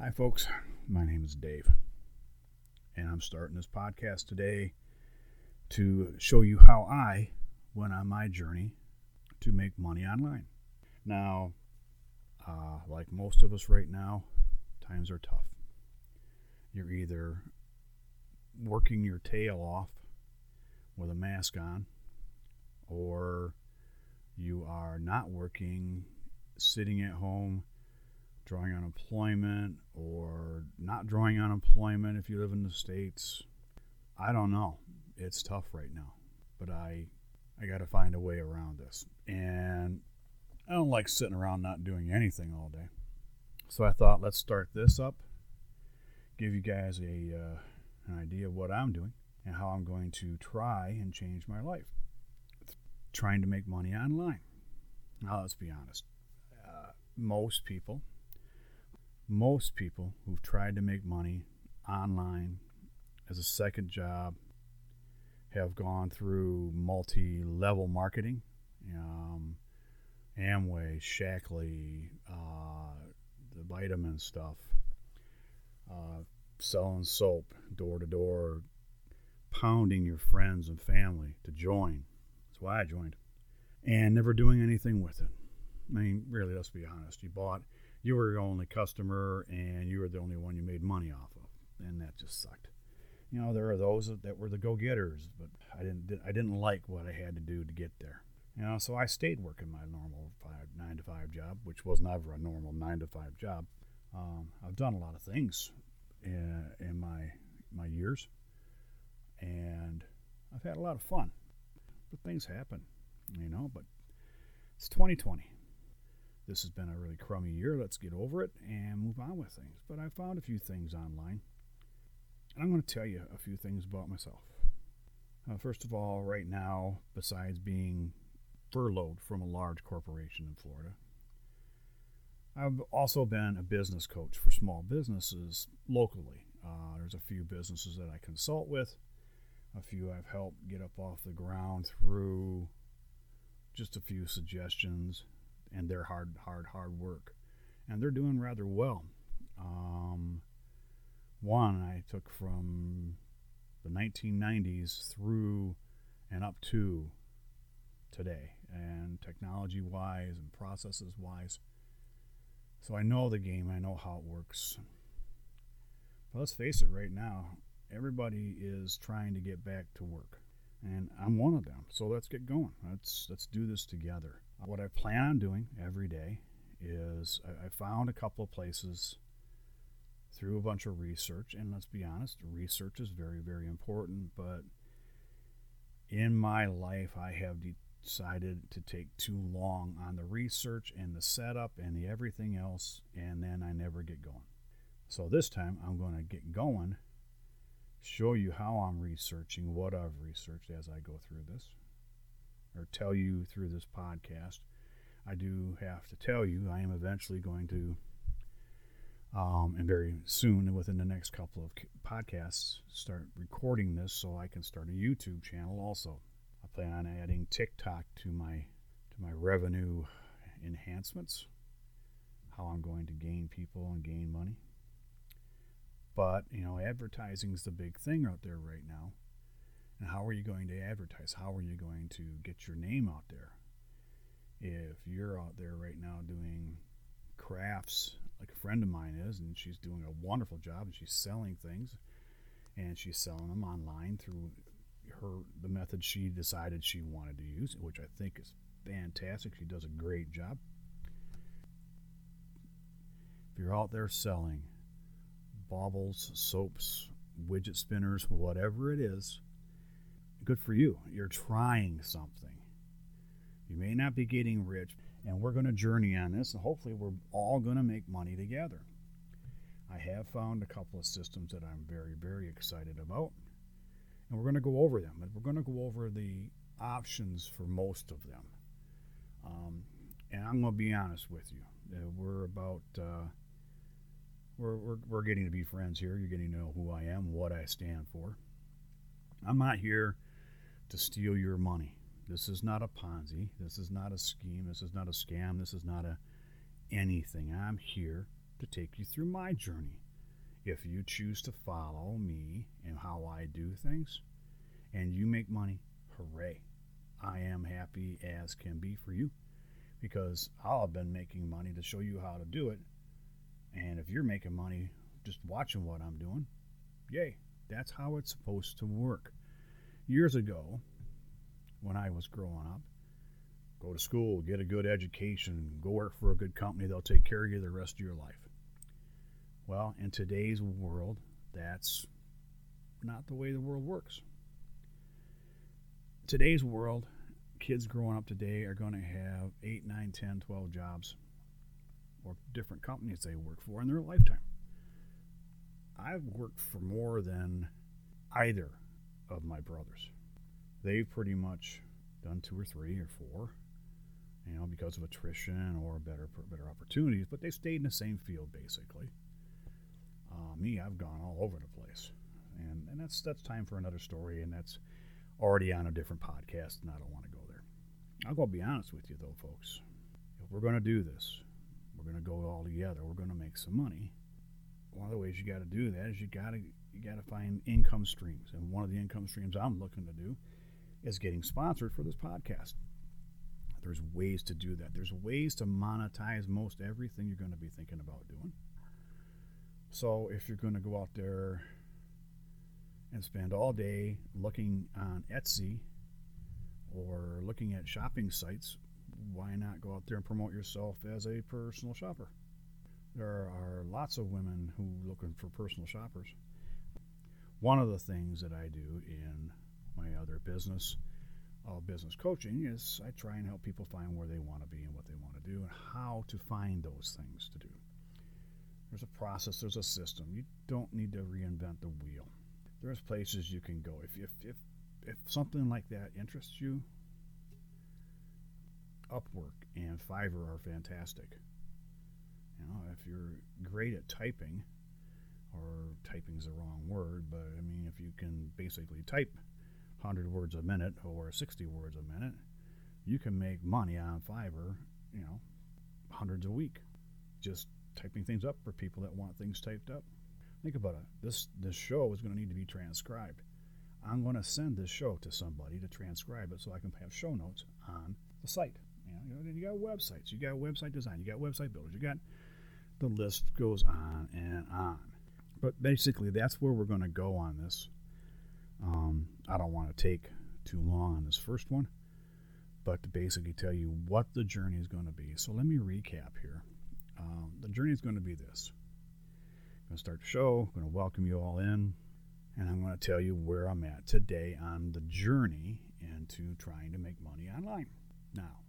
Hi, folks. My name is Dave, and I'm starting this podcast today to show you how I went on my journey to make money online. Now, uh, like most of us right now, times are tough. You're either working your tail off with a mask on, or you are not working, sitting at home drawing unemployment or not drawing unemployment if you live in the states. I don't know. It's tough right now, but I I got to find a way around this. And I don't like sitting around not doing anything all day. So I thought let's start this up. Give you guys a uh, an idea of what I'm doing and how I'm going to try and change my life. Trying to make money online. Now let's be honest. Uh, most people most people who've tried to make money online as a second job have gone through multi level marketing. Um, Amway, Shaklee, uh, the vitamin stuff, uh, selling soap door to door, pounding your friends and family to join. That's why I joined. And never doing anything with it. I mean, really, let's be honest. You bought you were your only customer and you were the only one you made money off of, and that just sucked. You know, there are those that were the go-getters, but I didn't I didn't like what I had to do to get there. You know, so I stayed working my normal five nine to five job, which was never a normal nine to five job. Um, I've done a lot of things in, in my my years, and I've had a lot of fun. But things happen, you know. But it's 2020 this has been a really crummy year. Let's get over it and move on with things. But I found a few things online. And I'm going to tell you a few things about myself. Uh, first of all, right now, besides being furloughed from a large corporation in Florida, I've also been a business coach for small businesses locally. Uh, there's a few businesses that I consult with, a few I've helped get up off the ground through just a few suggestions and their hard, hard, hard work. And they're doing rather well. Um, one I took from the 1990s through and up to today, and technology wise and processes wise. So I know the game, I know how it works. But let's face it, right now, everybody is trying to get back to work. And I'm one of them. So let's get going. Let's let's do this together. What I plan on doing every day is I found a couple of places through a bunch of research, and let's be honest, research is very, very important. But in my life, I have decided to take too long on the research and the setup and the everything else, and then I never get going. So this time, I'm going to get going, show you how I'm researching, what I've researched as I go through this or tell you through this podcast. I do have to tell you, I am eventually going to, um, and very soon, within the next couple of podcasts, start recording this so I can start a YouTube channel. Also, I plan on adding TikTok to my to my revenue enhancements. How I'm going to gain people and gain money. But you know, advertising is the big thing out there right now. And how are you going to advertise? How are you going to get your name out there? If you're out there right now doing crafts, like a friend of mine is, and she's doing a wonderful job, and she's selling things, and she's selling them online through her the method she decided she wanted to use, which I think is fantastic. She does a great job. If you're out there selling baubles, soaps, fidget spinners, whatever it is, good for you. You're trying something. You may not be getting rich, and we're going to journey on this, and hopefully, we're all going to make money together. I have found a couple of systems that I'm very, very excited about, and we're going to go over them. And we're going to go over the options for most of them. Um, and I'm going to be honest with you. Uh, we're about uh, we're, we're, we're getting to be friends here. You're getting to know who I am, what I stand for. I'm not here to steal your money. This is not a Ponzi. This is not a scheme. This is not a scam. This is not a anything. I'm here to take you through my journey. If you choose to follow me and how I do things, and you make money, hooray. I am happy as can be for you because I'll have been making money to show you how to do it. And if you're making money just watching what I'm doing, yay, that's how it's supposed to work. Years ago, when I was growing up, go to school, get a good education, go work for a good company, they'll take care of you the rest of your life. Well, in today's world, that's not the way the world works. Today's world, kids growing up today are going to have 8, 9, 10, 12 jobs or different companies they work for in their lifetime. I've worked for more than either of my brothers. They've pretty much done two or three or four, you know, because of attrition or better better opportunities. But they stayed in the same field basically. Uh, me, I've gone all over the place, and and that's that's time for another story, and that's already on a different podcast, and I don't want to go there. I'll go be honest with you though, folks. If we're going to do this, we're going to go all together. We're going to make some money one of the ways you got to do that is you got to you got to find income streams, and one of the income streams I'm looking to do is getting sponsored for this podcast. There's ways to do that. There's ways to monetize most everything you're going to be thinking about doing. So if you're going to go out there and spend all day looking on Etsy or looking at shopping sites, why not go out there and promote yourself as a personal shopper? there are lots of women who are looking for personal shoppers. One of the things that I do in my other business, uh, business coaching, is I try and help people find where they want to be and what they want to do and how to find those things to do. There's a process, there's a system. You don't need to reinvent the wheel. There's places you can go. If, if, if, if something like that interests you, Upwork and Fiverr are fantastic. You know, if you're great at typing, or typing's the wrong word, but I mean, if you can basically type 100 words a minute or 60 words a minute, you can make money on Fiverr, you know, hundreds a week, just typing things up for people that want things typed up. Think about it. This this show is going to need to be transcribed. I'm going to send this show to somebody to transcribe it so I can have show notes on the site. You know, you got websites, you got website design, you got website builders, you got the list goes on and on. But basically, that's where we're going to go on this. Um, I don't want to take too long on this first one, but to basically tell you what the journey is going to be. So let me recap here. Um, the journey is going to be this. I'm going to start the show, I'm going to welcome you all in, and I'm going to tell you where I'm at today on the journey into trying to make money online. Now,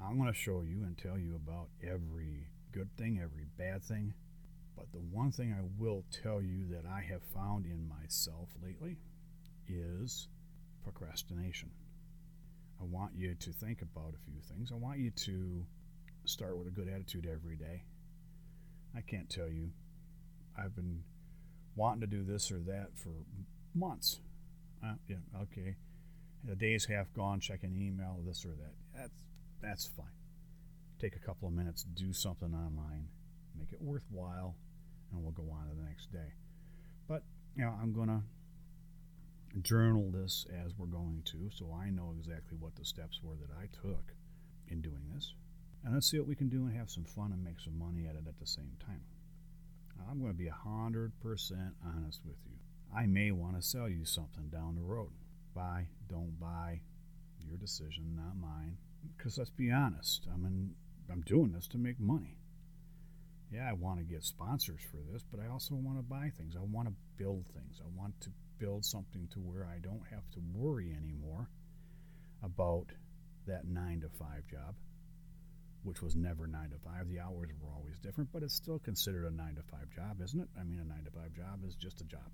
I'm going to show you and tell you about every good thing, every bad thing. But the one thing I will tell you that I have found in myself lately is procrastination. I want you to think about a few things. I want you to start with a good attitude every day. I can't tell you. I've been wanting to do this or that for months. Uh, yeah, okay. The day's half gone Check an email, this or that. That's that's fine take a couple of minutes, do something online, make it worthwhile, and we'll go on to the next day. But, you know, I'm to journal this as we're going to so I know exactly what the steps were that I took in doing this. And let's see what we can do and have some fun and make some money at it at the same time. I'm going to be 100% honest with you. I may want to sell you something down the road. Buy, don't buy, your decision, not mine. Because let's be honest, I mean, I'm doing this to make money. Yeah, I want to get sponsors for this, but I also want to buy things. I want to build things. I want to build something to where I don't have to worry anymore about that nine to five job, which was never nine to five. The hours were always different, but it's still considered a nine to five job, isn't it? I mean, a nine to five job is just a job.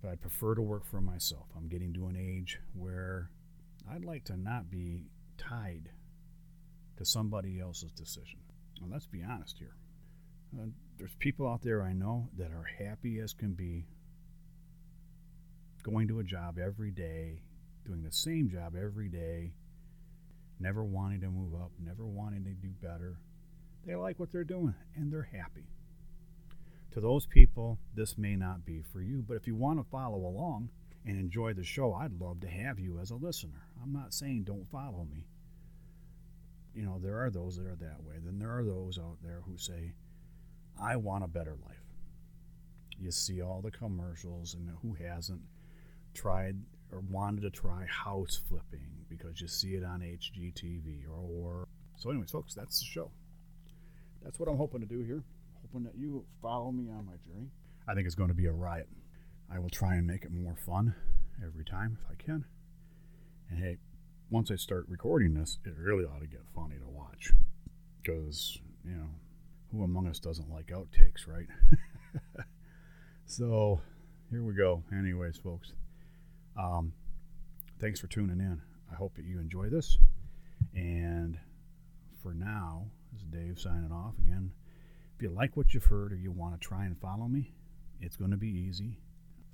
But I'd prefer to work for myself. I'm getting to an age where I'd like to not be tied to somebody else's decision. Well, let's be honest here. Uh, there's people out there I know that are happy as can be going to a job every day, doing the same job every day, never wanting to move up, never wanting to do better. They like what they're doing and they're happy. To those people, this may not be for you, but if you want to follow along and enjoy the show, I'd love to have you as a listener. I'm not saying don't follow me. You know, there are those that are that way. Then there are those out there who say, I want a better life. You see all the commercials, and who hasn't tried or wanted to try house flipping because you see it on HGTV or, or so anyways folks that's the show. That's what i'm hoping to do here. Hoping that you follow me on my journey. I think it's going to be a riot. I will try and make it more fun every time if i can. And hey once i start recording this it really ought to get funny to watch because you know who among us doesn't like outtakes right so here we go anyways folks um, thanks for tuning in. I hope that you enjoy this. And for now, this is Dave signing off again. If you like what you've heard or you want to try and follow me, it's going to be easy.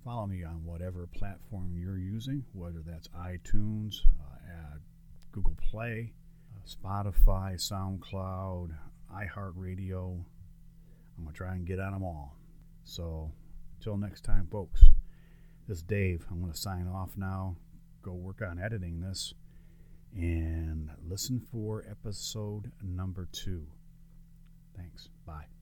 Follow me on whatever platform you're using, whether that's iTunes, uh, Google Play, uh, Spotify, SoundCloud, iHeartRadio. I'm going to try and get on them all. So, until next time, folks. This is Dave. I'm going to sign off now, go work on editing this, and listen for episode number two. Thanks. Bye.